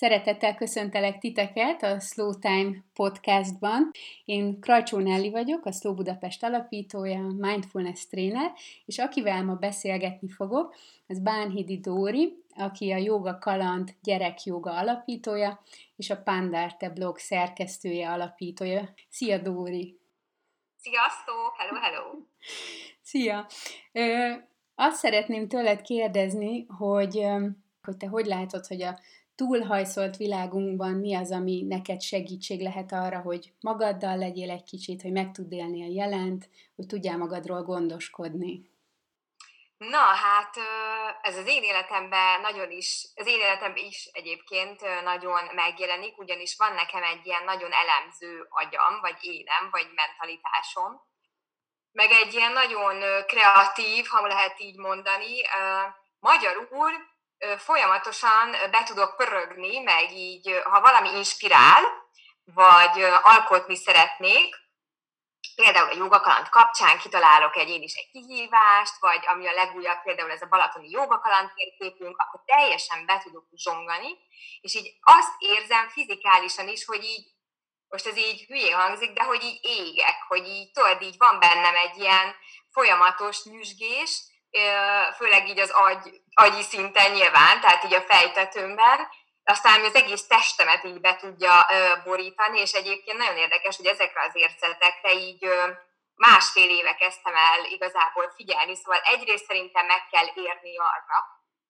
Szeretettel köszöntelek titeket a Slow Time podcastban. Én Krajcsó Nelli vagyok, a Slow Budapest alapítója, mindfulness trainer, és akivel ma beszélgetni fogok, az Bánhidi Dóri, aki a Yoga Kaland gyerekjoga alapítója, és a Pandarte blog szerkesztője, alapítója. Szia Dóri! Sziasztok! Hello, hello! Szia! Ö, azt szeretném tőled kérdezni, hogy, hogy te hogy látod, hogy a túlhajszolt világunkban mi az, ami neked segítség lehet arra, hogy magaddal legyél egy kicsit, hogy meg tud élni a jelent, hogy tudjál magadról gondoskodni? Na, hát ez az én életemben nagyon is, az én életemben is egyébként nagyon megjelenik, ugyanis van nekem egy ilyen nagyon elemző agyam, vagy énem, vagy mentalitásom, meg egy ilyen nagyon kreatív, ha lehet így mondani, magyarul folyamatosan be tudok pörögni, meg így, ha valami inspirál, vagy alkotni szeretnék, például a jogakaland kapcsán kitalálok egy én is egy kihívást, vagy ami a legújabb, például ez a balatoni jogakaland térképünk, akkor teljesen be tudok zsongani, és így azt érzem fizikálisan is, hogy így, most ez így hülyé hangzik, de hogy így égek, hogy így tudod, így van bennem egy ilyen folyamatos nyüzsgés, főleg így az agy, agyi szinten nyilván, tehát így a fejtetőmben, aztán az egész testemet így be tudja borítani, és egyébként nagyon érdekes, hogy ezekre az érzetekre így másfél éve kezdtem el igazából figyelni, szóval egyrészt szerintem meg kell érni arra,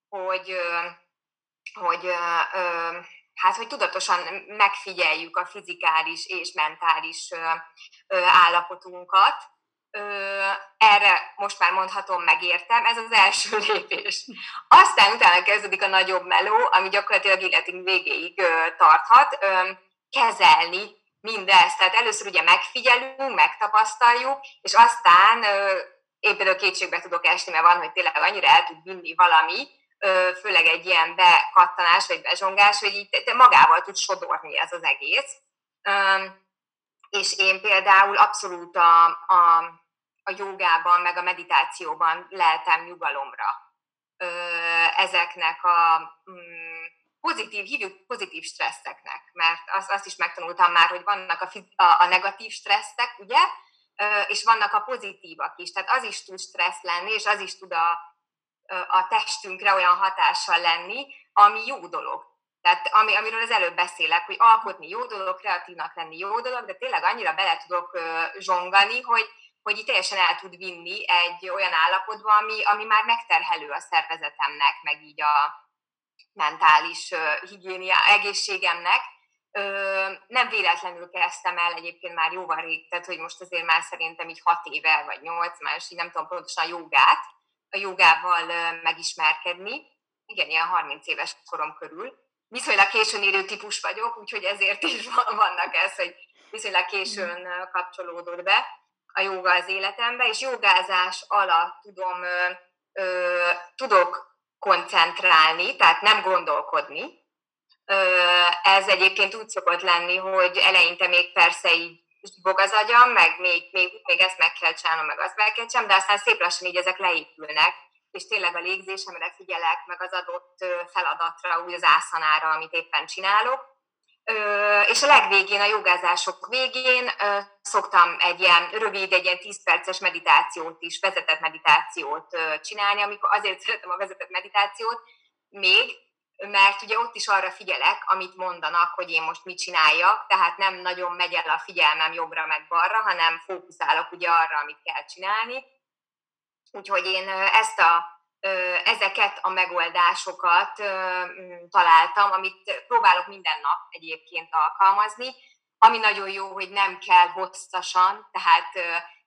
hogy, hogy hát, hogy tudatosan megfigyeljük a fizikális és mentális állapotunkat, erre most már mondhatom, megértem, ez az első lépés. Aztán utána kezdődik a nagyobb meló, ami gyakorlatilag életünk végéig tarthat, kezelni mindezt. Tehát először ugye megfigyelünk, megtapasztaljuk, és aztán én például kétségbe tudok esni, mert van, hogy tényleg annyira el tud vinni valami, főleg egy ilyen bekattanás vagy bezsongás, hogy így magával tud sodorni ez az egész. És én például abszolút a, a a jogában, meg a meditációban leltem nyugalomra. Ezeknek a mm, pozitív, hívjuk pozitív stresszeknek, mert azt, azt is megtanultam már, hogy vannak a, a, a negatív stresszek, ugye, és vannak a pozitívak is, tehát az is tud stressz lenni, és az is tud a, a testünkre olyan hatással lenni, ami jó dolog. Tehát ami, amiről az előbb beszélek, hogy alkotni jó dolog, kreatívnak lenni jó dolog, de tényleg annyira bele tudok zsongani, hogy, hogy itt teljesen el tud vinni egy olyan állapotba, ami, ami már megterhelő a szervezetemnek, meg így a mentális higiénia, egészségemnek. Nem véletlenül kezdtem el egyébként már jóval rég, tehát hogy most azért már szerintem így hat éve, vagy nyolc, már így nem tudom pontosan jogát, a jogával megismerkedni. Igen, ilyen 30 éves korom körül. Viszonylag későn érő típus vagyok, úgyhogy ezért is vannak ez, hogy viszonylag későn kapcsolódott be a joga az életembe, és jogázás alatt tudom, ö, ö, tudok koncentrálni, tehát nem gondolkodni. Ö, ez egyébként úgy szokott lenni, hogy eleinte még persze így bog az agyam, meg még, még, még ezt meg kell csinálnom, meg azt meg kell csinálnom, de aztán szép lassan így ezek leépülnek, és tényleg a légzésemre figyelek, meg az adott feladatra, úgy az ászanára, amit éppen csinálok, és a legvégén, a jogázások végén szoktam egy ilyen rövid, egy ilyen 10 perces meditációt is, vezetett meditációt csinálni, amikor azért szeretem a vezetett meditációt még, mert ugye ott is arra figyelek, amit mondanak, hogy én most mit csináljak, tehát nem nagyon megy el a figyelmem jobbra meg balra, hanem fókuszálok ugye arra, amit kell csinálni. Úgyhogy én ezt a ezeket a megoldásokat találtam, amit próbálok minden nap egyébként alkalmazni, ami nagyon jó, hogy nem kell hosszasan, tehát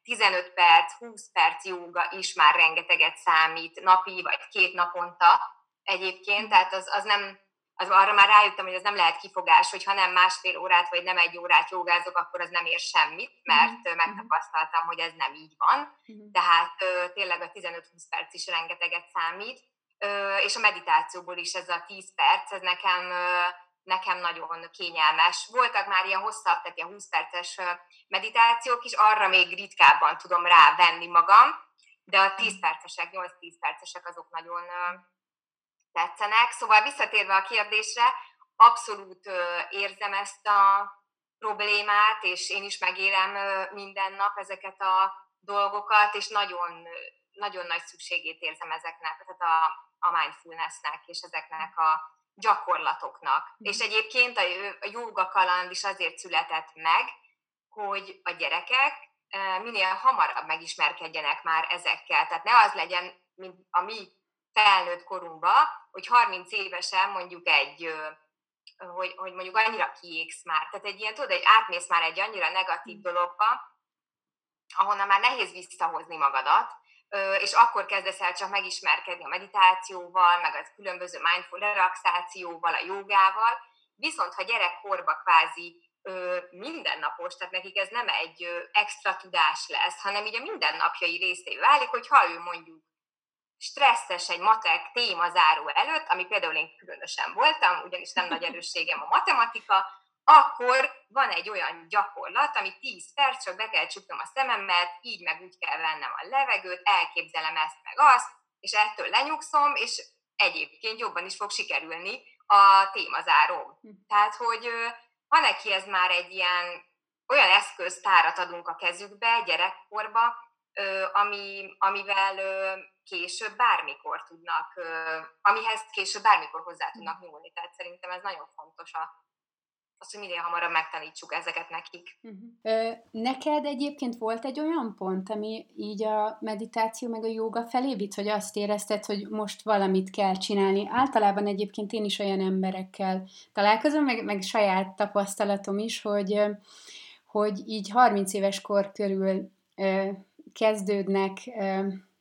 15 perc, 20 perc jóga is már rengeteget számít napi vagy két naponta egyébként, tehát az, az nem az arra már rájöttem, hogy az nem lehet kifogás, hogy ha nem másfél órát, vagy nem egy órát jogázok, akkor az nem ér semmit, mert mm-hmm. megtapasztaltam, hogy ez nem így van. Mm-hmm. Tehát tényleg a 15-20 perc is rengeteget számít, és a meditációból is ez a 10 perc, ez nekem, nekem nagyon kényelmes. Voltak már ilyen hosszabb, tehát ilyen 20 perces meditációk is, arra még ritkábban tudom rávenni magam, de a 10 percesek, 8-10 percesek azok nagyon tetszenek. Szóval visszatérve a kérdésre, abszolút érzem ezt a problémát, és én is megélem minden nap ezeket a dolgokat, és nagyon, nagyon nagy szükségét érzem ezeknek, tehát a, a mindfulnessnek és ezeknek a gyakorlatoknak. Mm. És egyébként a, a joga kaland is azért született meg, hogy a gyerekek minél hamarabb megismerkedjenek már ezekkel. Tehát ne az legyen, mint a mi felnőtt korunkban, hogy 30 évesen mondjuk egy hogy, hogy mondjuk annyira kiégsz már. Tehát egy ilyen, tudod, egy átmész már egy annyira negatív mm. dologba, ahonnan már nehéz visszahozni magadat, és akkor kezdesz el csak megismerkedni a meditációval, meg az különböző mindful relaxációval, a jogával, viszont ha gyerekkorba kvázi mindennapos, tehát nekik ez nem egy extra tudás lesz, hanem így a mindennapjai részévé válik, hogy ha ő mondjuk stresszes egy matek témazáró előtt, ami például én különösen voltam, ugyanis nem nagy erősségem a matematika, akkor van egy olyan gyakorlat, ami 10 perc, csak be kell csuknom a szememet, így meg úgy kell vennem a levegőt, elképzelem ezt meg azt, és ettől lenyugszom, és egyébként jobban is fog sikerülni a témazáró. Hm. Tehát, hogy ha neki ez már egy ilyen olyan eszköztárat adunk a kezükbe gyerekkorba, ami, amivel később bármikor tudnak, amihez később bármikor hozzá tudnak nyúlni. Tehát szerintem ez nagyon fontos a, az, hogy minél hamarabb megtanítsuk ezeket nekik. Uh-huh. Neked egyébként volt egy olyan pont, ami így a meditáció meg a joga felé vitt, hogy azt érezted, hogy most valamit kell csinálni. Általában egyébként én is olyan emberekkel találkozom, meg, meg saját tapasztalatom is, hogy, hogy így 30 éves kor körül kezdődnek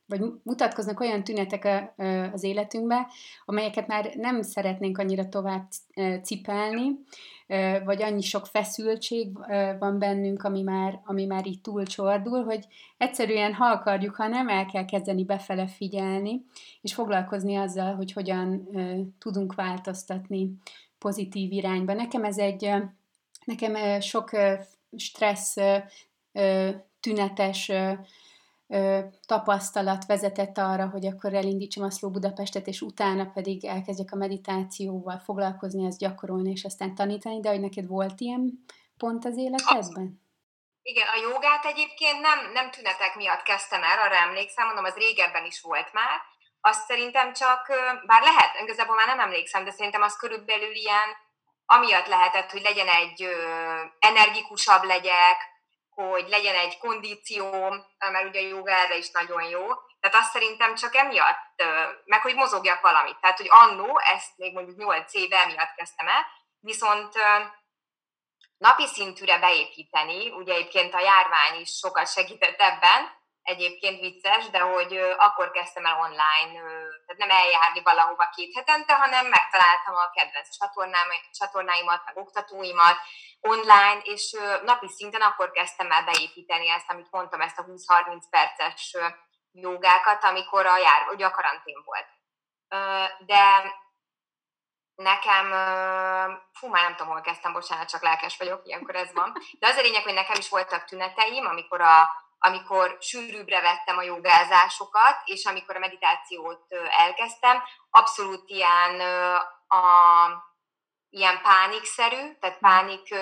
vagy mutatkoznak olyan tünetek az életünkbe, amelyeket már nem szeretnénk annyira tovább cipelni, vagy annyi sok feszültség van bennünk, ami már, ami már így túlcsordul, hogy egyszerűen, ha akarjuk, ha nem, el kell kezdeni befele figyelni, és foglalkozni azzal, hogy hogyan tudunk változtatni pozitív irányba. Nekem ez egy, nekem sok stressz tünetes tapasztalat vezetett arra, hogy akkor elindítsam a Slow Budapestet, és utána pedig elkezdjek a meditációval foglalkozni, ezt gyakorolni, és aztán tanítani, de hogy neked volt ilyen pont az életedben? Igen, a jogát egyébként nem, nem tünetek miatt kezdtem el, arra emlékszem, mondom, az régebben is volt már. Azt szerintem csak, bár lehet, igazából már nem emlékszem, de szerintem az körülbelül ilyen, amiatt lehetett, hogy legyen egy energikusabb legyek, hogy legyen egy kondíció, mert ugye a joga erre is nagyon jó. Tehát azt szerintem csak emiatt, meg hogy mozogjak valamit. Tehát, hogy annó, ezt még mondjuk 8 éve emiatt kezdtem el, viszont napi szintűre beépíteni, ugye egyébként a járvány is sokat segített ebben, egyébként vicces, de hogy akkor kezdtem el online, tehát nem eljárni valahova két hetente, hanem megtaláltam a kedvenc csatornáimat, meg oktatóimat online, és napi szinten akkor kezdtem el beépíteni ezt, amit mondtam, ezt a 20-30 perces jogákat, amikor a, jár, ugye a karantén volt. De nekem, fú, már nem tudom, hol kezdtem, bocsánat, csak lelkes vagyok, ilyenkor ez van. De az a lényeg, hogy nekem is voltak tüneteim, amikor a amikor sűrűbbre vettem a jogázásokat, és amikor a meditációt elkezdtem, abszolút ilyen, a, ilyen pánikszerű, tehát pánik,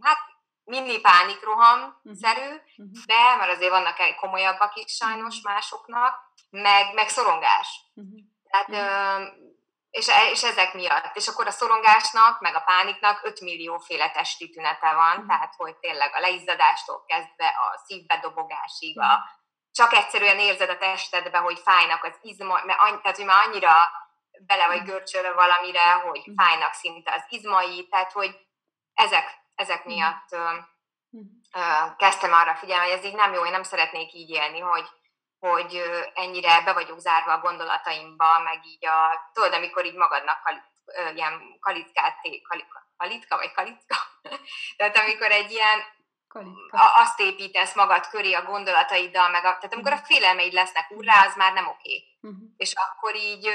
hát mini pánikroham-szerű, mhm. Mhm. de mert azért vannak komolyabbak is sajnos mhm. másoknak, meg, meg szorongás. Tehát és, e, és ezek miatt. És akkor a szorongásnak, meg a pániknak 5 millió féle testi tünete van, mm. tehát hogy tényleg a leizzadástól kezdve a szívbedobogásig, a, csak egyszerűen érzed a testedbe, hogy fájnak az izma, mert annyi, tehát hogy már annyira bele vagy görcsölve valamire, hogy fájnak szinte az izmai, tehát hogy ezek, ezek miatt uh, uh, kezdtem arra figyelni, hogy ez így nem jó, én nem szeretnék így élni, hogy hogy ennyire be vagyok zárva a gondolataimba, meg így a, tudod, amikor így magadnak kal, ilyen kalitkát, kalitka vagy kalitka, tehát amikor egy ilyen a, azt építesz magad köré a gondolataiddal, meg a, tehát amikor a mhm. félelmeid lesznek urrá, az már nem oké. Uh-huh. És akkor így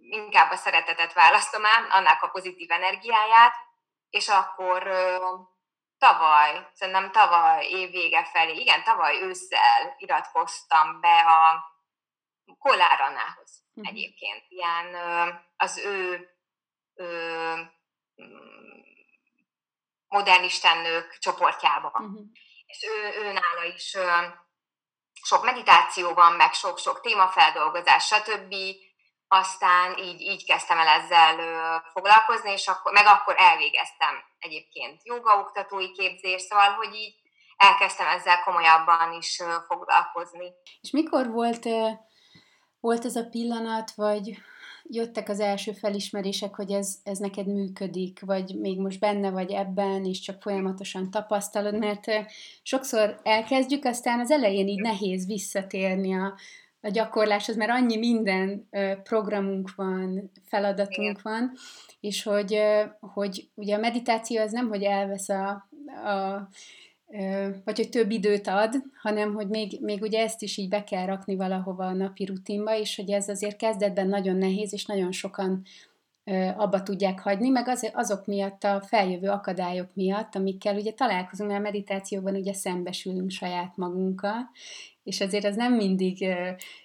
inkább a szeretetet választom el, annak a pozitív energiáját, és akkor tavaly, szerintem tavaly év vége felé, igen, tavaly ősszel iratkoztam be a Koláranához uh-huh. egyébként. Ilyen az ő, ő modern istennők csoportjába. Uh-huh. És ő, ő nála is sok meditáció van, meg sok-sok témafeldolgozás, stb. Aztán így, így kezdtem el ezzel foglalkozni, és akkor, meg akkor elvégeztem egyébként jogaoktatói képzést, szóval, hogy így elkezdtem ezzel komolyabban is foglalkozni. És mikor volt, volt ez a pillanat, vagy jöttek az első felismerések, hogy ez, ez neked működik, vagy még most benne vagy ebben, és csak folyamatosan tapasztalod, mert sokszor elkezdjük, aztán az elején így nehéz visszatérni a, a gyakorláshoz, mert annyi minden programunk van, feladatunk Igen. van, és hogy, hogy ugye a meditáció az nem, hogy elvesz a, a vagy hogy több időt ad, hanem hogy még, még ugye ezt is így be kell rakni valahova a napi rutinba, és hogy ez azért kezdetben nagyon nehéz, és nagyon sokan abba tudják hagyni, meg az, azok miatt, a feljövő akadályok miatt, amikkel ugye találkozunk, mert a meditációban ugye szembesülünk saját magunkkal, és azért az nem mindig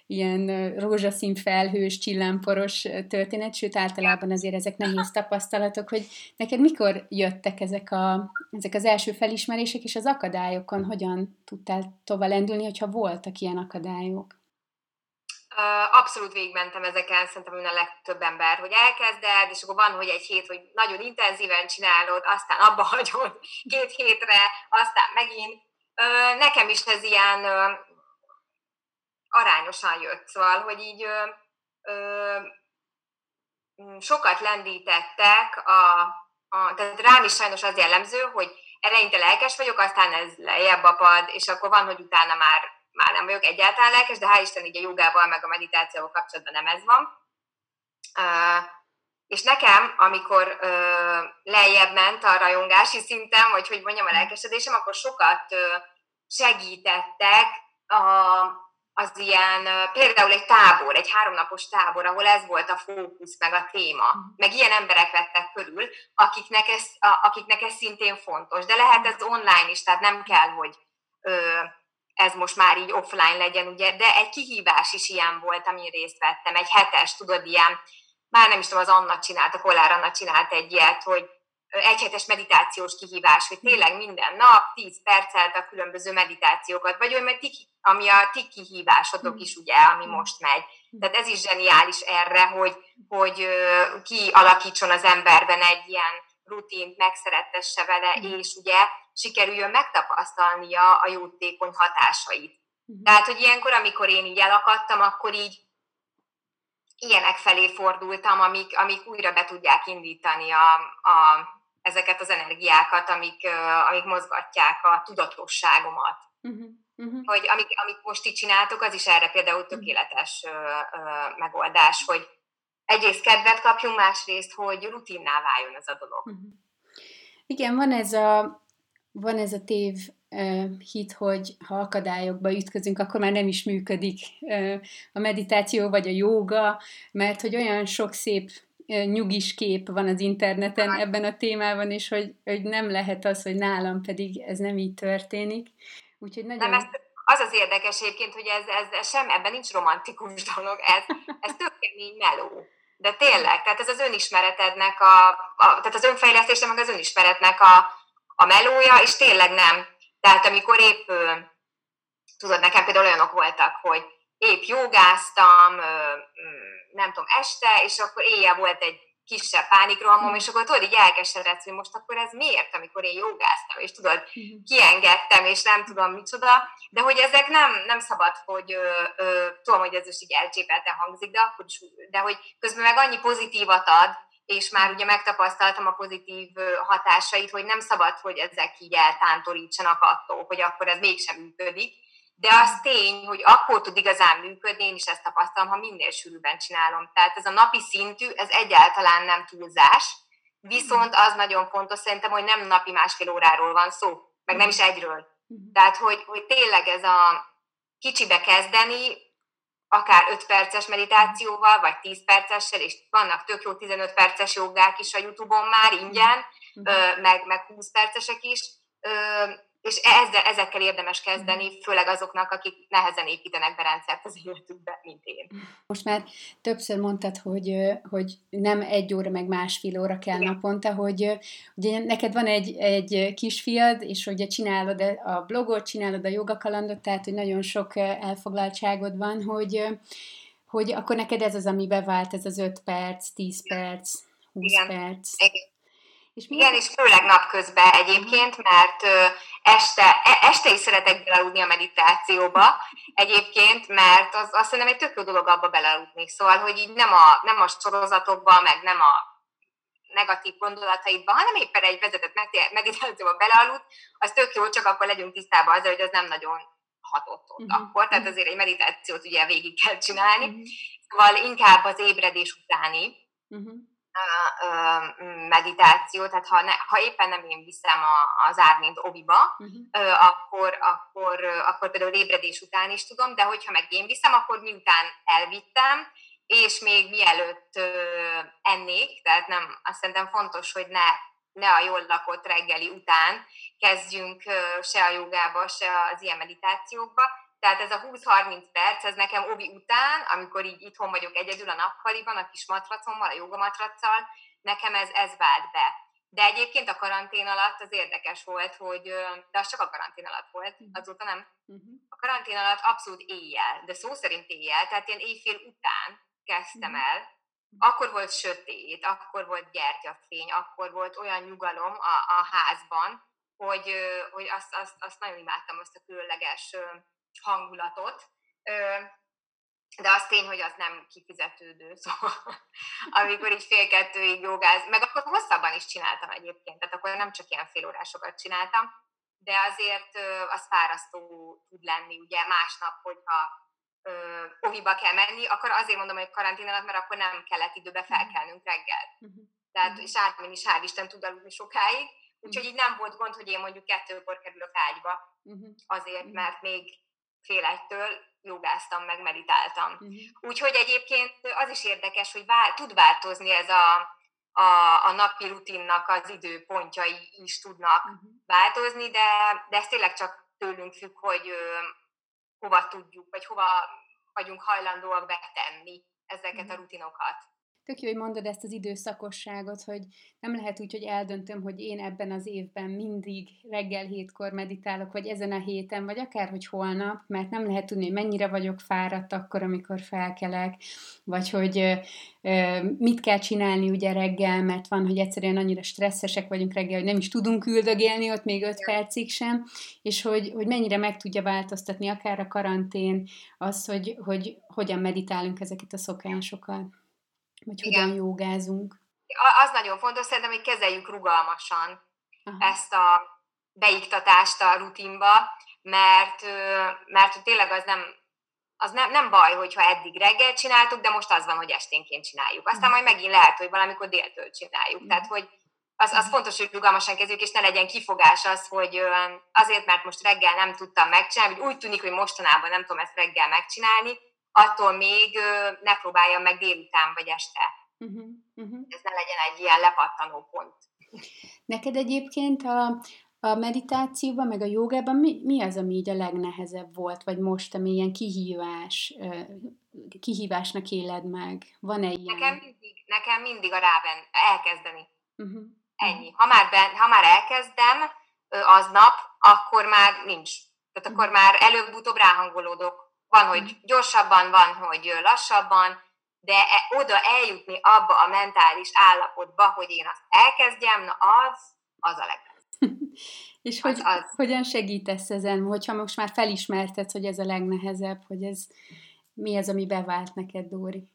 ilyen rózsaszín felhős, csillámporos történet, sőt általában azért ezek nehéz tapasztalatok, hogy neked mikor jöttek ezek, a, ezek az első felismerések, és az akadályokon hogyan tudtál tovább lendülni, hogyha voltak ilyen akadályok? Abszolút végigmentem ezeken, szerintem minden a legtöbb ember, hogy elkezded, és akkor van, hogy egy hét, hogy nagyon intenzíven csinálod, aztán abba hagyod két hétre, aztán megint. Nekem is ez ilyen arányosan jött, szóval, hogy így sokat lendítettek, a, a, tehát rám is sajnos az jellemző, hogy eleinte lelkes vagyok, aztán ez lejjebb apad, és akkor van, hogy utána már, már nem vagyok egyáltalán lelkes, de hál' Isten így a jogával, meg a meditációval kapcsolatban nem ez van. Uh, és nekem, amikor uh, lejjebb ment a rajongási szintem, vagy hogy mondjam a lelkesedésem, akkor sokat uh, segítettek a, az ilyen, például egy tábor, egy háromnapos tábor, ahol ez volt a fókusz, meg a téma, mhm. meg ilyen emberek vettek körül, akiknek ez, akiknek ez szintén fontos. De lehet ez online is, tehát nem kell, hogy ö, ez most már így offline legyen, ugye, de egy kihívás is ilyen volt, amin részt vettem, egy hetes, tudod, ilyen, már nem is tudom, az Anna a Kollár Anna csinált egy ilyet, hogy egyhetes meditációs kihívás, hogy tényleg minden nap 10 percelt a különböző meditációkat, vagy olyan, ami a ti kihívásotok is, ugye, ami most megy. Tehát ez is zseniális erre, hogy, hogy kialakítson az emberben egy ilyen rutint, megszerettesse vele, és ugye sikerüljön megtapasztalnia a jótékony hatásait. Tehát, hogy ilyenkor, amikor én így elakadtam, akkor így ilyenek felé fordultam, amik, amik újra be tudják indítani a, a, ezeket az energiákat, amik, amik mozgatják a tudatosságomat. Uh-huh. Uh-huh. Hogy amik, amik most itt csináltok, az is erre például tökéletes uh, uh, megoldás, hogy egyrészt kedvet kapjunk, másrészt, hogy rutinná váljon ez a dolog. Uh-huh. Igen, van ez a, van ez a tév hit, hogy ha akadályokba ütközünk, akkor már nem is működik a meditáció vagy a jóga, mert hogy olyan sok szép nyugis kép van az interneten ebben a témában, és hogy, hogy nem lehet az, hogy nálam pedig ez nem így történik. Úgyhogy nagyon... Nem, ez, az az érdekes egyébként, hogy ez, ez, ez sem, ebben nincs romantikus dolog, ez, ez tök kemény meló. De tényleg, tehát ez az önismeretednek a, a tehát az önfejlesztésnek, meg az önismeretnek a, a melója, és tényleg nem. Tehát amikor épp, tudod, nekem például olyanok voltak, hogy épp jogáztam, nem tudom, este, és akkor éjjel volt egy kisebb pánikrohamom, és akkor tudod, így elkeseredsz, hogy most akkor ez miért, amikor én jogáztam, és tudod, mhm. kiengedtem, és nem tudom micsoda, de hogy ezek nem, nem szabad, hogy ö, ö, tudom, hogy ez most így elcsépelten hangzik, de, akkor is, de hogy közben meg annyi pozitívat ad, és már ugye megtapasztaltam a pozitív hatásait, hogy nem szabad, hogy ezek így eltántorítsanak attól, hogy akkor ez mégsem működik, de az tény, hogy akkor tud igazán működni, én is ezt tapasztalom, ha minél sűrűbben csinálom. Tehát ez a napi szintű, ez egyáltalán nem túlzás, viszont az nagyon fontos szerintem, hogy nem napi másfél óráról van szó, meg nem is egyről. Mhm. Tehát, hogy, hogy tényleg ez a kicsibe kezdeni, akár 5 perces meditációval, vagy 10 percessel, és vannak tök jó 15 perces jogák is a Youtube-on már ingyen, uh-huh. meg, meg 20 percesek is, és ezzel, ezekkel érdemes kezdeni, főleg azoknak, akik nehezen építenek be rendszert az életükbe, mint én. Most már többször mondtad, hogy, hogy nem egy óra, meg másfél óra kell Igen. naponta, hogy ugye neked van egy, egy kisfiad, és ugye csinálod a blogot, csinálod a jogakalandot, tehát hogy nagyon sok elfoglaltságod van, hogy, hogy akkor neked ez az, ami bevált, ez az 5 perc, 10 perc, 20 Igen. perc. Igen. És Igen, és főleg napközben egyébként, mert este, e, este is szeretek belaludni a meditációba egyébként, mert az azt szerintem egy tök jó dolog abba belaludni. Szóval, hogy így nem a, nem a sorozatokba, meg nem a negatív gondolataidba, hanem éppen egy vezetett meditációba belealud, az tök jó, csak akkor legyünk tisztában azzal, hogy az nem nagyon hatott ott uh-huh. akkor, tehát azért egy meditációt ugye végig kell csinálni, uh-huh. szóval inkább az ébredés utáni, uh-huh meditáció, tehát ha, ne, ha éppen nem én viszem a, az ármint oviba, uh-huh. akkor, akkor, akkor például ébredés után is tudom, de hogyha meg én viszem, akkor miután elvittem, és még mielőtt ennék, tehát nem, azt szerintem fontos, hogy ne, ne a jól lakott reggeli után kezdjünk se a jogába, se az ilyen meditációkba, tehát ez a 20-30 perc, ez nekem obi után, amikor így itthon vagyok egyedül a nappaliban, a kis matracommal, a jogamatraccal, nekem ez, ez vált be. De egyébként a karantén alatt az érdekes volt, hogy, de az csak a karantén alatt volt, mhm. azóta nem. Uh-huh. A karantén alatt abszolút éjjel, de szó szerint éjjel, tehát ilyen éjfél után kezdtem uh-huh. el, akkor volt sötét, akkor volt gyertyafény, akkor volt olyan nyugalom a, a házban, hogy, hogy azt, azt, azt nagyon imádtam, azt a különleges hangulatot, de az tény, hogy az nem kifizetődő, szóval amikor így fél kettőig jogáz, meg akkor hosszabban is csináltam egyébként, tehát akkor nem csak ilyen félórásokat csináltam, de azért az fárasztó tud lenni, ugye másnap, hogyha oviba kell menni, akkor azért mondom, hogy karantén alatt, mert akkor nem kellett időbe mhm. felkelnünk reggel. Uh-huh. Tehát, uh-huh. és Ármin is hál' Isten tud aludni sokáig, úgyhogy így nem volt gond, hogy én mondjuk kettőkor kerülök ágyba, azért, mert még fél egytől jogáztam, meg meditáltam. Uh-huh. Úgyhogy egyébként az is érdekes, hogy vál, tud változni ez a, a, a napi rutinnak az időpontjai is tudnak uh-huh. változni, de, de ez tényleg csak tőlünk függ, hogy ö, hova tudjuk, vagy hova vagyunk hajlandóak betenni ezeket uh-huh. a rutinokat tök jó, hogy mondod ezt az időszakosságot, hogy nem lehet úgy, hogy eldöntöm, hogy én ebben az évben mindig reggel hétkor meditálok, vagy ezen a héten, vagy akár, hogy holnap, mert nem lehet tudni, hogy mennyire vagyok fáradt akkor, amikor felkelek, vagy hogy mit kell csinálni ugye reggel, mert van, hogy egyszerűen annyira stresszesek vagyunk reggel, hogy nem is tudunk üldögélni ott még öt percig sem, és hogy, hogy mennyire meg tudja változtatni akár a karantén az, hogy, hogy hogyan meditálunk ezeket a szokásokat. Vagy Igen. hogyan jogázunk. Az nagyon fontos, szerintem, hogy kezeljük rugalmasan Aha. ezt a beiktatást a rutinba, mert, mert tényleg az nem, az nem, nem baj, hogyha eddig reggel csináltuk, de most az van, hogy esténként csináljuk. Aztán majd megint lehet, hogy valamikor déltől csináljuk. Mm. Tehát, hogy az, az fontos, hogy rugalmasan kezdjük, és ne legyen kifogás az, hogy azért, mert most reggel nem tudtam megcsinálni, vagy úgy tűnik, hogy mostanában nem tudom ezt reggel megcsinálni, attól még ne próbáljam meg délután vagy este. Uh-huh, uh-huh. Ez ne legyen egy ilyen lepattanó pont. Neked egyébként a, a meditációban, meg a jogában mi, mi az, ami így a legnehezebb volt, vagy most, ami ilyen kihívás, kihívásnak éled meg? Van-e ilyen? Nekem mindig, nekem mindig a ráben elkezdeni. Uh-huh. Ennyi. Ha már, ben, ha már elkezdem aznap, akkor már nincs. Tehát akkor már előbb-utóbb ráhangolódok van, hogy mm. gyorsabban, van, hogy lassabban, de e, oda eljutni abba a mentális állapotba, hogy én azt elkezdjem, na az, az a legnagyobb. És hogy, az, az. hogyan segítesz ezen, hogyha most már felismerted, hogy ez a legnehezebb, hogy ez mi az, ami bevált neked, Dóri?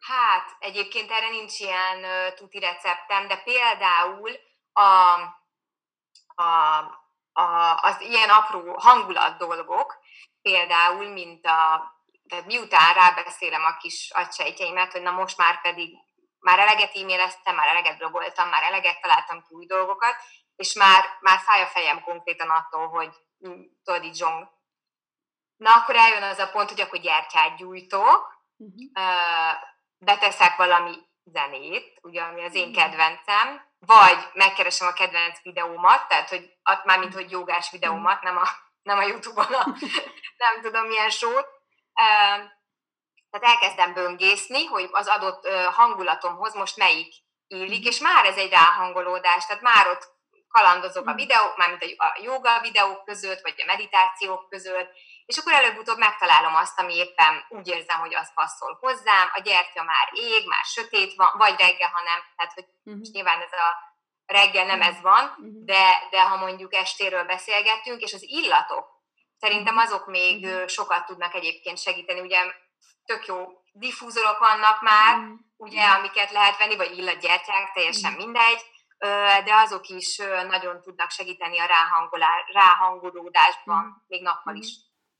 Hát, egyébként erre nincs ilyen uh, tuti receptem, de például a, a, a, az ilyen apró hangulat dolgok, például, mint a, tehát miután rábeszélem a kis agysejtjeimet, hogy na most már pedig már eleget e-maileztem, már eleget blogoltam, már eleget találtam ki új dolgokat, és már, már fáj a fejem konkrétan attól, hogy tudod, így zsong. Na, akkor eljön az a pont, hogy akkor gyertyát gyújtok, uh-huh. beteszek valami zenét, ugye, ami az én mhm. kedvencem, vagy megkeresem a kedvenc videómat, tehát hogy már mint hogy jogás videómat, nem a, nem a Youtube-on a nem tudom milyen sót, tehát elkezdem böngészni, hogy az adott hangulatomhoz most melyik illik, és már ez egy ráhangolódás, tehát már ott kalandozok a mm. videók, mármint a joga videók között, vagy a meditációk között, és akkor előbb-utóbb megtalálom azt, ami éppen úgy érzem, hogy az passzol hozzám, a gyertya már ég, már sötét van, vagy reggel, ha nem, tehát hogy uh-huh. most nyilván ez a reggel nem ez van, uh-huh. de, de ha mondjuk estéről beszélgetünk, és az illatok, szerintem azok még uh-huh. sokat tudnak egyébként segíteni, ugye tök jó diffúzorok vannak már, ugye, amiket lehet venni, vagy illatgyertyák, teljesen mindegy, de azok is nagyon tudnak segíteni a ráhangolódásban, még nappal is.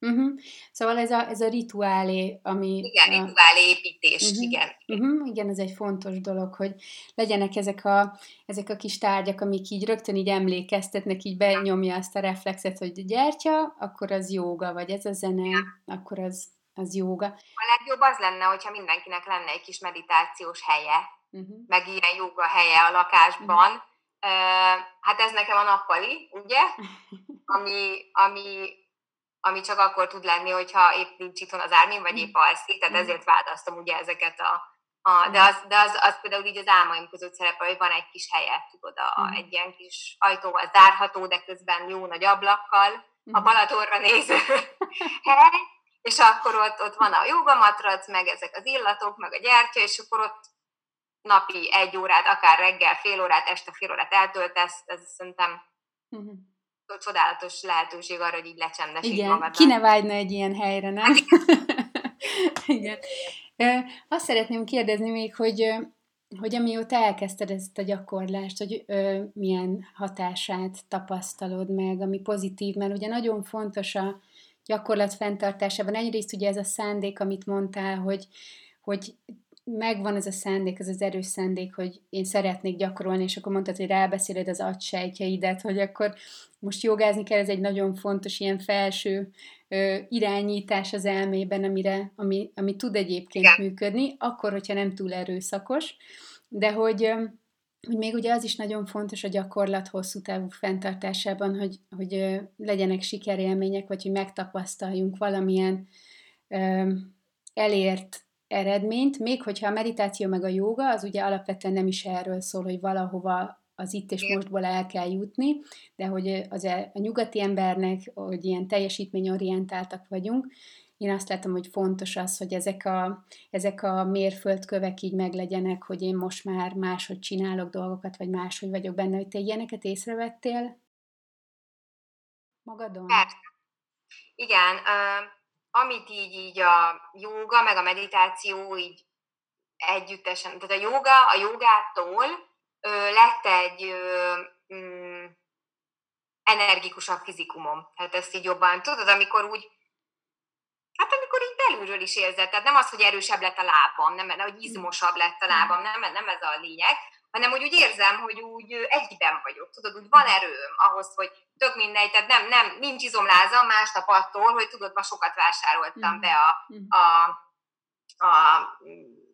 Uh-huh. Szóval ez a, ez a rituálé, ami... Igen, a... rituálé építés, uh-huh. igen. Uh-huh. Igen, ez egy fontos dolog, hogy legyenek ezek a, ezek a kis tárgyak, amik így rögtön így emlékeztetnek, így benyomja azt a reflexet, hogy gyertya, akkor az jóga, vagy ez a zene, ja. akkor az, az jóga. A legjobb az lenne, hogyha mindenkinek lenne egy kis meditációs helye, uh-huh. meg ilyen jóga helye a lakásban. Uh-huh. Hát ez nekem a nappali, ugye? Ami, ami ami csak akkor tud lenni, hogyha épp nincs itthon az Ármin, vagy épp alszik, tehát mm. ezért választom ugye ezeket a, a de, az, de az, az például így az álmaim között szerepel, hogy van egy kis helye, tudod, a, egy ilyen kis ajtóval zárható, de közben jó nagy ablakkal, a Balatorra néző hely, és akkor ott, ott van a jogamatrac, meg ezek az illatok, meg a gyertya, és akkor ott napi egy órát, akár reggel fél órát, este fél órát eltöltesz, ez szerintem mm-hmm csodálatos lehetőség arra, hogy így lecsendesít Igen, magadat. ki ne vágyna egy ilyen helyre, nem? Igen. Azt szeretném kérdezni még, hogy, hogy amióta elkezdted ezt a gyakorlást, hogy ö, milyen hatását tapasztalod meg, ami pozitív, mert ugye nagyon fontos a gyakorlat fenntartásában. Egyrészt ugye ez a szándék, amit mondtál, hogy, hogy megvan ez a szándék, ez az erős szándék, hogy én szeretnék gyakorolni, és akkor mondtad, hogy rábeszéled az agysejtjeidet, hogy akkor most jogázni kell, ez egy nagyon fontos ilyen felső ö, irányítás az elmében, amire, ami, ami tud egyébként Igen. működni, akkor, hogyha nem túl erőszakos, de hogy, ö, hogy még ugye az is nagyon fontos a gyakorlat hosszú távú fenntartásában, hogy, hogy legyenek sikerélmények, vagy hogy megtapasztaljunk valamilyen ö, elért eredményt, még hogyha a meditáció meg a jóga, az ugye alapvetően nem is erről szól, hogy valahova az itt és mostból el kell jutni, de hogy az e, a nyugati embernek, hogy ilyen teljesítményorientáltak vagyunk, én azt látom, hogy fontos az, hogy ezek a, ezek a mérföldkövek így meglegyenek, hogy én most már máshogy csinálok dolgokat, vagy máshogy vagyok benne, hogy te ilyeneket észrevettél magadon? Persze. Igen, uh, amit így, így a jóga, meg a meditáció így együttesen, tehát a jóga, a jogától ö, lett egy ö, mm, energikusabb fizikumom. Tehát ezt így jobban tudod, amikor úgy, hát amikor így belülről is érzed, tehát nem az, hogy erősebb lett a lábam, nem, nem hogy izmosabb lett a lábam, nem, nem ez a lényeg, hanem hogy úgy érzem, hogy úgy egyben vagyok, tudod, úgy van erőm ahhoz, hogy tök mindegy, tehát nem, nem, nincs izomlázam másnap attól, hogy tudod, ma sokat vásároltam be a, mm. a, a,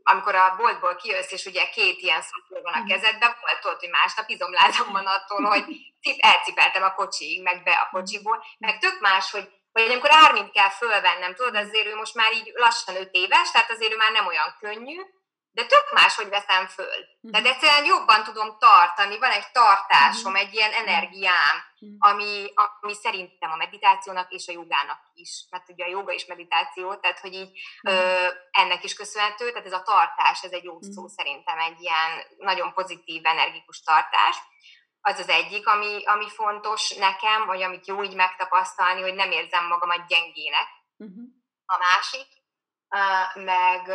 amikor a boltból kijössz, és ugye két ilyen szakról van a mm. kezedben, volt tudod, hogy másnap izomlázam van attól, hogy elcipeltem a kocsiig, meg be a kocsiból, meg tök más, hogy vagy amikor Ármint kell fölvennem, tudod, azért ő most már így lassan öt éves, tehát azért ő már nem olyan könnyű, de tök más, hogy veszem föl. Tehát mhm. egyszerűen jobban tudom tartani, van egy tartásom, egy ilyen energiám, mhm. ami, ami szerintem a meditációnak és a jogának is, mert ugye a joga is meditáció, tehát hogy így mhm. ö, ennek is köszönhető, tehát ez a tartás, ez egy jó szó szerintem, egy ilyen nagyon pozitív, energikus tartás. Az az egyik, ami, ami fontos nekem, vagy amit jó így megtapasztalni, hogy nem érzem magamat gyengének. A másik, meg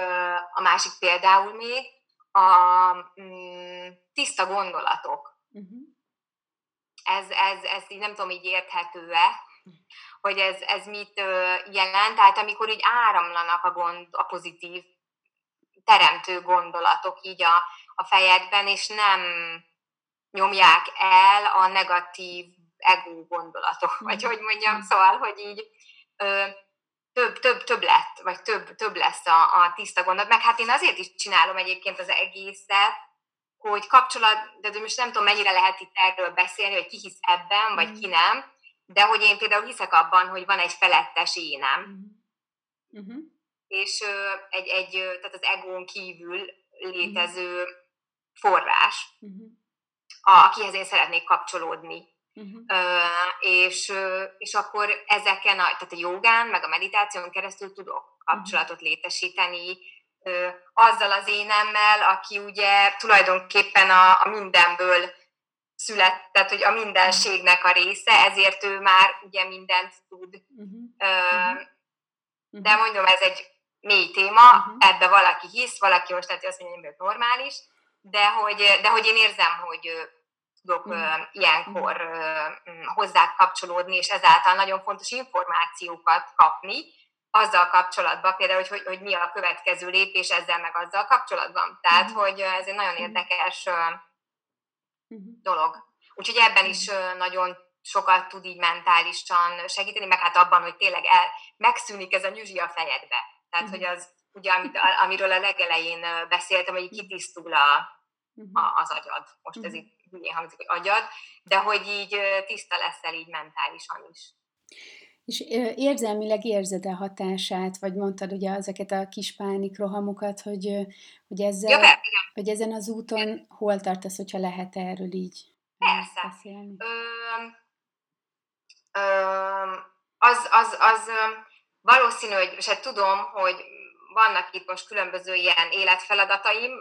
a másik például még a mm, tiszta gondolatok. Uh-huh. Ez, ez, ez így nem tudom, így érthető-e, hogy ez, ez mit jelent. Tehát amikor így áramlanak a, gond, a pozitív teremtő gondolatok így a, a fejedben, és nem nyomják el a negatív ego gondolatok, vagy hogy mondjam, szóval, hogy így több, több, több lett, vagy több, több lesz a, a tiszta gondolat. Meg hát én azért is csinálom egyébként az egészet, hogy kapcsolat, de most nem tudom, mennyire lehet itt erről beszélni, hogy ki hisz ebben, vagy ki nem, de hogy én például hiszek abban, hogy van egy felettes énem, uh-huh. és egy, egy, tehát az egón kívül létező forrás, uh-huh. akihez én szeretnék kapcsolódni. Uh-huh. Uh, és, és akkor ezeken, a, tehát a jogán, meg a meditáción keresztül tudok kapcsolatot létesíteni azzal az énemmel, aki ugye tulajdonképpen a, a mindenből született, hogy a mindenségnek a része, ezért ő már ugye mindent tud. Uh-huh. Uh, de mondom, ez egy mély téma, uh-huh. ebbe valaki hisz, valaki most lehet, hogy azt mondja, hogy normális, de hogy, de hogy én érzem, hogy tudok uh-huh. ilyenkor hozzá kapcsolódni, és ezáltal nagyon fontos információkat kapni, azzal kapcsolatban, például, hogy, hogy, hogy mi a következő lépés ezzel meg azzal kapcsolatban. Tehát, uh-huh. hogy ez egy nagyon érdekes uh, dolog. Úgyhogy ebben is nagyon sokat tud így mentálisan segíteni, meg hát abban, hogy tényleg el, megszűnik ez a nyüzsi a fejedbe. Tehát, hogy az, ugye, amit, amiről a legelején beszéltem, hogy kitisztul a, a, az agyad. Most ez itt hülyén hangzik, hogy agyad, de hogy így tiszta leszel így mentálisan is. És érzelmileg érzed a hatását, vagy mondtad ugye ezeket a kis pánikrohamokat, hogy, hogy, ezzel, ja, hogy ezen az úton hol tartasz, hogyha lehet erről így Persze. beszélni? Ö, ö, az, az, az valószínű, hogy, hát tudom, hogy vannak itt most különböző ilyen életfeladataim,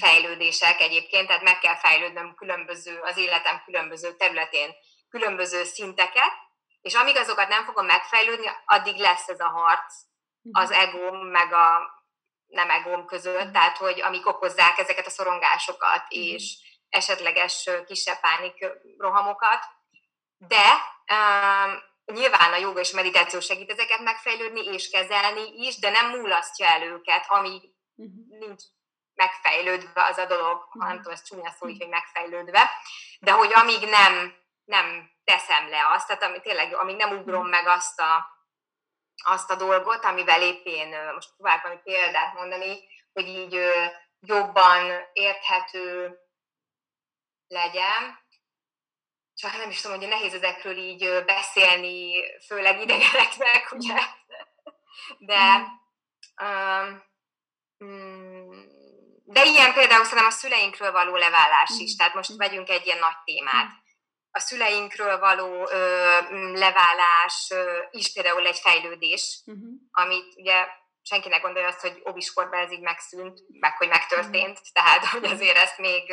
fejlődések egyébként, tehát meg kell fejlődnöm különböző, az életem különböző területén különböző szinteket, és amíg azokat nem fogom megfejlődni, addig lesz ez a harc az mhm. egóm meg a nem egóm között, mhm. tehát hogy amik okozzák ezeket a szorongásokat mhm. és esetleges kisebb pánik rohamokat, de um, nyilván a joga és meditáció segít ezeket megfejlődni és kezelni is, de nem múlasztja el őket, ami nincs megfejlődve az a dolog, ha nem tudom, ez csúnya szó, hogy megfejlődve, de hogy amíg nem, nem teszem le azt, tehát ami, tényleg, amíg nem ugrom meg azt a, azt a dolgot, amivel épp én most próbálok valami példát mondani, hogy így jobban érthető legyen, csak nem is tudom, hogy nehéz ezekről így beszélni, főleg idegeneknek, ugye? De, um, de ilyen például szerintem a szüleinkről való leválás is, tehát most vegyünk egy ilyen nagy témát. A szüleinkről való ö, leválás ö, is például egy fejlődés, uh-huh. amit ugye senki ne gondolja azt, hogy óviskorban ez így megszűnt, meg hogy megtörtént, uh-huh. tehát hogy azért ezt még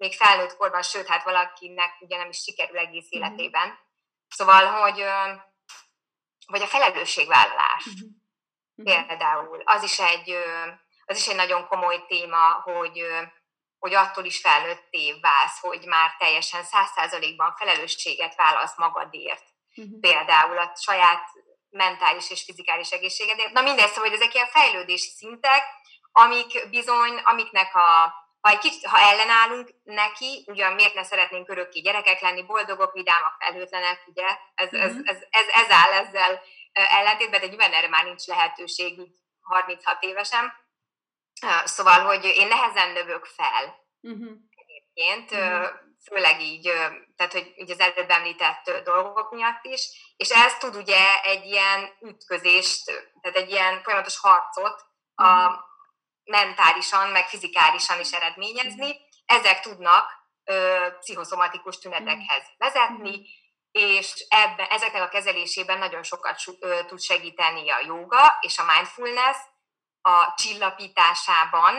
még felnőtt korban, sőt, hát valakinek ugye nem is sikerül egész mm-hmm. életében. Szóval, hogy vagy a felelősségvállalás mm-hmm. például, az is egy, az is egy nagyon komoly téma, hogy, hogy attól is felnőtté válsz, hogy már teljesen száz százalékban felelősséget vállalsz magadért. Mm-hmm. Például a saját mentális és fizikális egészségedért. Na mindegy, szóval, hogy ezek ilyen fejlődési szintek, amik bizony, amiknek a ha, egy kicsit, ha ellenállunk neki, ugyan miért ne szeretnénk örökké gyerekek lenni, boldogok, vidámak, felhőtlenek, ugye, ez, mm-hmm. ez, ez, ez, ez áll ezzel ellentétben, de nyilván erre már nincs lehetőség így 36 évesen. Szóval, hogy én nehezen növök fel mm-hmm. egyébként, mm-hmm. főleg így, tehát hogy így az előbb említett dolgok miatt is, és ez tud ugye egy ilyen ütközést, tehát egy ilyen folyamatos harcot a, mm-hmm mentálisan, meg fizikálisan is eredményezni. Ezek tudnak ö, pszichoszomatikus tünetekhez vezetni, és ebben, ezeknek a kezelésében nagyon sokat ö, tud segíteni a joga és a mindfulness a csillapításában,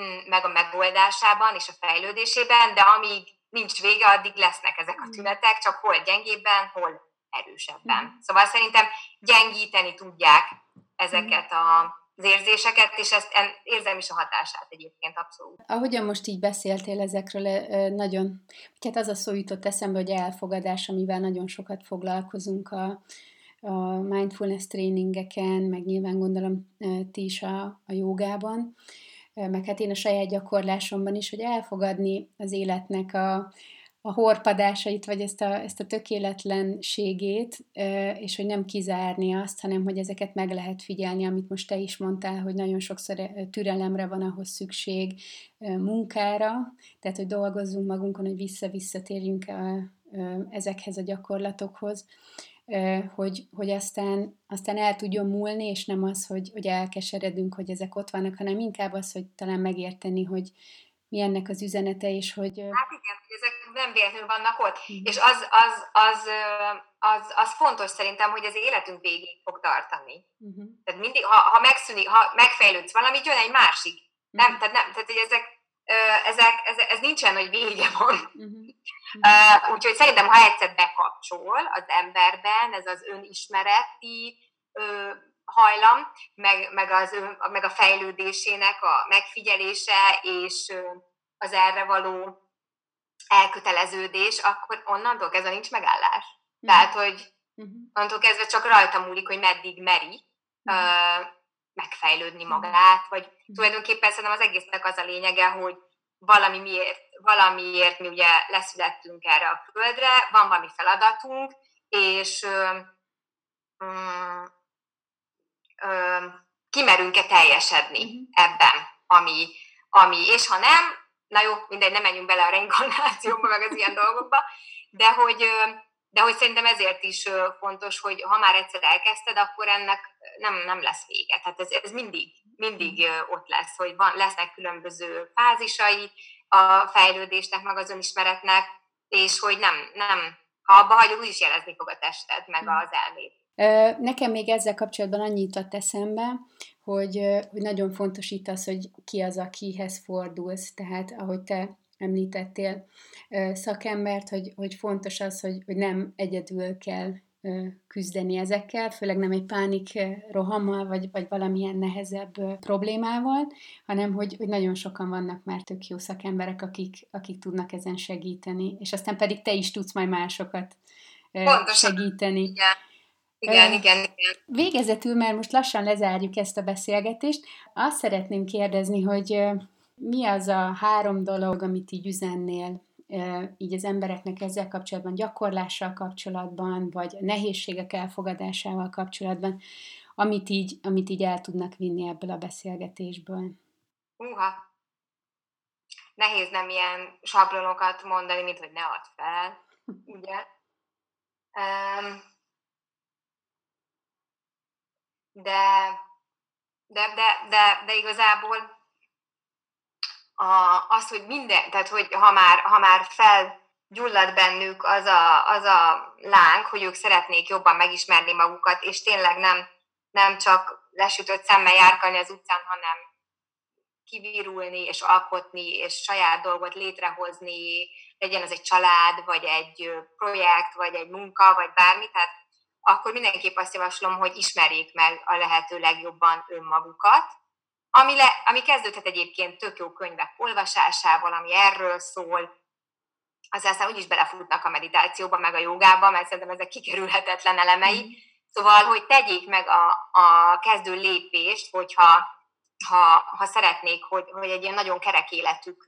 mm, meg a megoldásában és a fejlődésében, de amíg nincs vége, addig lesznek ezek a tünetek, csak hol gyengébben, hol erősebben. Szóval szerintem gyengíteni tudják ezeket a az érzéseket, és ezt érzem is a hatását egyébként abszolút. Ahogyan most így beszéltél ezekről, nagyon, hát az a szó jutott eszembe, hogy elfogadás, amivel nagyon sokat foglalkozunk a, a mindfulness tréningeken, meg nyilván gondolom ti is a, a jogában, meg hát én a saját gyakorlásomban is, hogy elfogadni az életnek a, a horpadásait, vagy ezt a, ezt a tökéletlenségét, és hogy nem kizárni azt, hanem hogy ezeket meg lehet figyelni, amit most te is mondtál, hogy nagyon sokszor türelemre van ahhoz szükség munkára, tehát hogy dolgozzunk magunkon, hogy vissza-vissza térjünk ezekhez a gyakorlatokhoz, hogy, hogy aztán, aztán el tudjon múlni, és nem az, hogy, hogy elkeseredünk, hogy ezek ott vannak, hanem inkább az, hogy talán megérteni, hogy, mi ennek az üzenete, és hogy... Hát igen, hogy ezek nem véletlenül vannak ott. Mm. És az, az, az, az, az fontos szerintem, hogy az életünk végig fog tartani. Mm-hmm. Tehát mindig, ha, ha megszűnik, ha megfejlődsz valamit, jön egy másik. Mm-hmm. Nem, tehát, nem, tehát hogy ezek, ezek, ez, ez nincsen, hogy vége van. Mm-hmm. Uh, úgyhogy szerintem, ha egyszer bekapcsol az emberben, ez az önismereti uh, hajlam, meg, meg, az, meg a fejlődésének a megfigyelése és az erre való elköteleződés, akkor onnantól kezdve nincs megállás. Mm. Tehát, hogy mm-hmm. onnantól kezdve csak rajta múlik, hogy meddig meri mm. uh, megfejlődni magát, vagy tulajdonképpen szerintem az egésznek az a lényege, hogy valami miért, valamiért mi ugye leszülettünk erre a földre, van valami feladatunk, és um, kimerünk-e teljesedni uh-huh. ebben, ami, ami, és ha nem, na jó, mindegy, nem menjünk bele a reinkarnációba, meg az ilyen dolgokba, de hogy, de hogy szerintem ezért is fontos, hogy ha már egyszer elkezdted, akkor ennek nem, nem lesz vége. Tehát ez, ez mindig, mindig ott lesz, hogy van, lesznek különböző fázisai a fejlődésnek, meg az önismeretnek, és hogy nem, nem ha abba hagyod, úgyis jelezni fog a tested, meg az elméd. Nekem még ezzel kapcsolatban annyit jutott eszembe, hogy, hogy nagyon fontos itt az, hogy ki az, akihez fordulsz. Tehát, ahogy te említettél szakembert, hogy, hogy fontos az, hogy, hogy nem egyedül kell küzdeni ezekkel, főleg nem egy pánik rohammal, vagy, vagy valamilyen nehezebb problémával, hanem hogy, hogy nagyon sokan vannak már tök jó szakemberek, akik, akik tudnak ezen segíteni, és aztán pedig te is tudsz majd másokat Pontosan. segíteni. Igen. Igen, igen, igen. Végezetül, mert most lassan lezárjuk ezt a beszélgetést, azt szeretném kérdezni, hogy mi az a három dolog, amit így üzennél így az embereknek ezzel kapcsolatban, gyakorlással kapcsolatban, vagy nehézségek elfogadásával kapcsolatban, amit így, amit így el tudnak vinni ebből a beszélgetésből? Uha! Nehéz nem ilyen sablonokat mondani, mint hogy ne add fel, ugye? Um, de, de, de, de, de igazából a, az, hogy minden, tehát hogy ha már, ha már felgyullad bennük az a, az a láng, hogy ők szeretnék jobban megismerni magukat, és tényleg nem, nem csak lesütött szemmel járkálni az utcán, hanem kivirulni, és alkotni, és saját dolgot létrehozni, legyen ez egy család, vagy egy projekt, vagy egy munka, vagy bármi, tehát akkor mindenképp azt javaslom, hogy ismerjék meg a lehető legjobban önmagukat, ami, le, ami kezdődhet egyébként tök jó könyvek olvasásával, ami erről szól, az aztán úgyis belefutnak a meditációba, meg a jogába, mert szerintem ezek kikerülhetetlen elemei. Mm. Szóval, hogy tegyék meg a, a kezdő lépést, hogyha ha, ha szeretnék, hogy, hogy egy ilyen nagyon kerek életük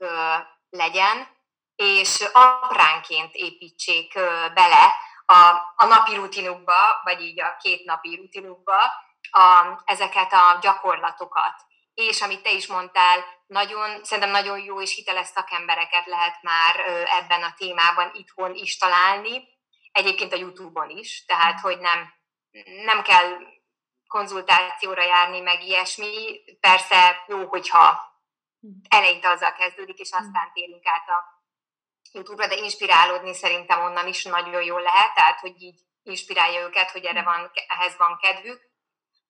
legyen, és apránként építsék bele a, a napi rutinukba, vagy így a két napi rutinukba a, ezeket a gyakorlatokat. És amit te is mondtál, nagyon, szerintem nagyon jó és hiteles szakembereket lehet már ebben a témában itthon is találni, egyébként a YouTube-on is, tehát hogy nem, nem kell konzultációra járni, meg ilyesmi. Persze jó, hogyha eleinte azzal kezdődik, és aztán térünk át a YouTube-ra, de inspirálódni szerintem onnan is nagyon jól lehet, tehát hogy így inspirálja őket, hogy erre van, ehhez van kedvük.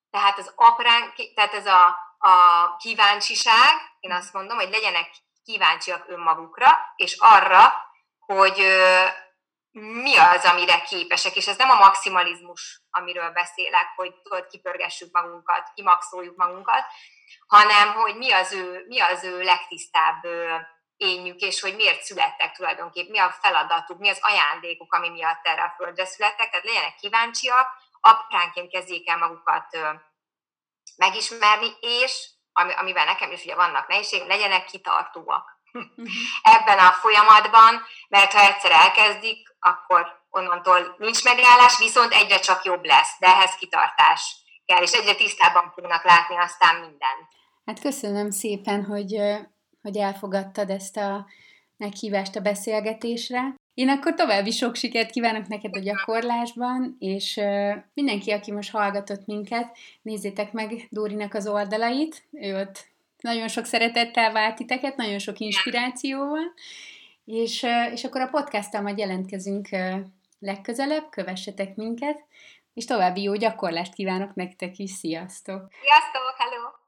Tehát az aprán, tehát ez a, a kíváncsiság, én azt mondom, hogy legyenek kíváncsiak önmagukra, és arra, hogy mi az, amire képesek, és ez nem a maximalizmus, amiről beszélek, hogy tudod, kipörgessük magunkat, kimaxoljuk magunkat, hanem hogy mi az ő, mi az ő legtisztább énjük, és hogy miért születtek tulajdonképp, mi a feladatuk, mi az ajándékuk, ami miatt erre a földre születtek, tehát legyenek kíváncsiak, apránként kezdjék el magukat megismerni, és amivel nekem is ugye vannak nehézség, legyenek kitartóak. ebben a folyamatban, mert ha egyszer elkezdik, akkor onnantól nincs megállás, viszont egyre csak jobb lesz, de ehhez kitartás kell, és egyre tisztában fognak látni aztán mindent. Hát köszönöm szépen, hogy, hogy elfogadtad ezt a meghívást a beszélgetésre. Én akkor további sok sikert kívánok neked a gyakorlásban, és mindenki, aki most hallgatott minket, nézzétek meg Dórinak az oldalait, ő ott nagyon sok szeretettel vált titeket, nagyon sok inspirációval, és, és akkor a podcasttal majd jelentkezünk legközelebb, kövessetek minket, és további jó gyakorlást kívánok nektek is, sziasztok! Sziasztok, hello!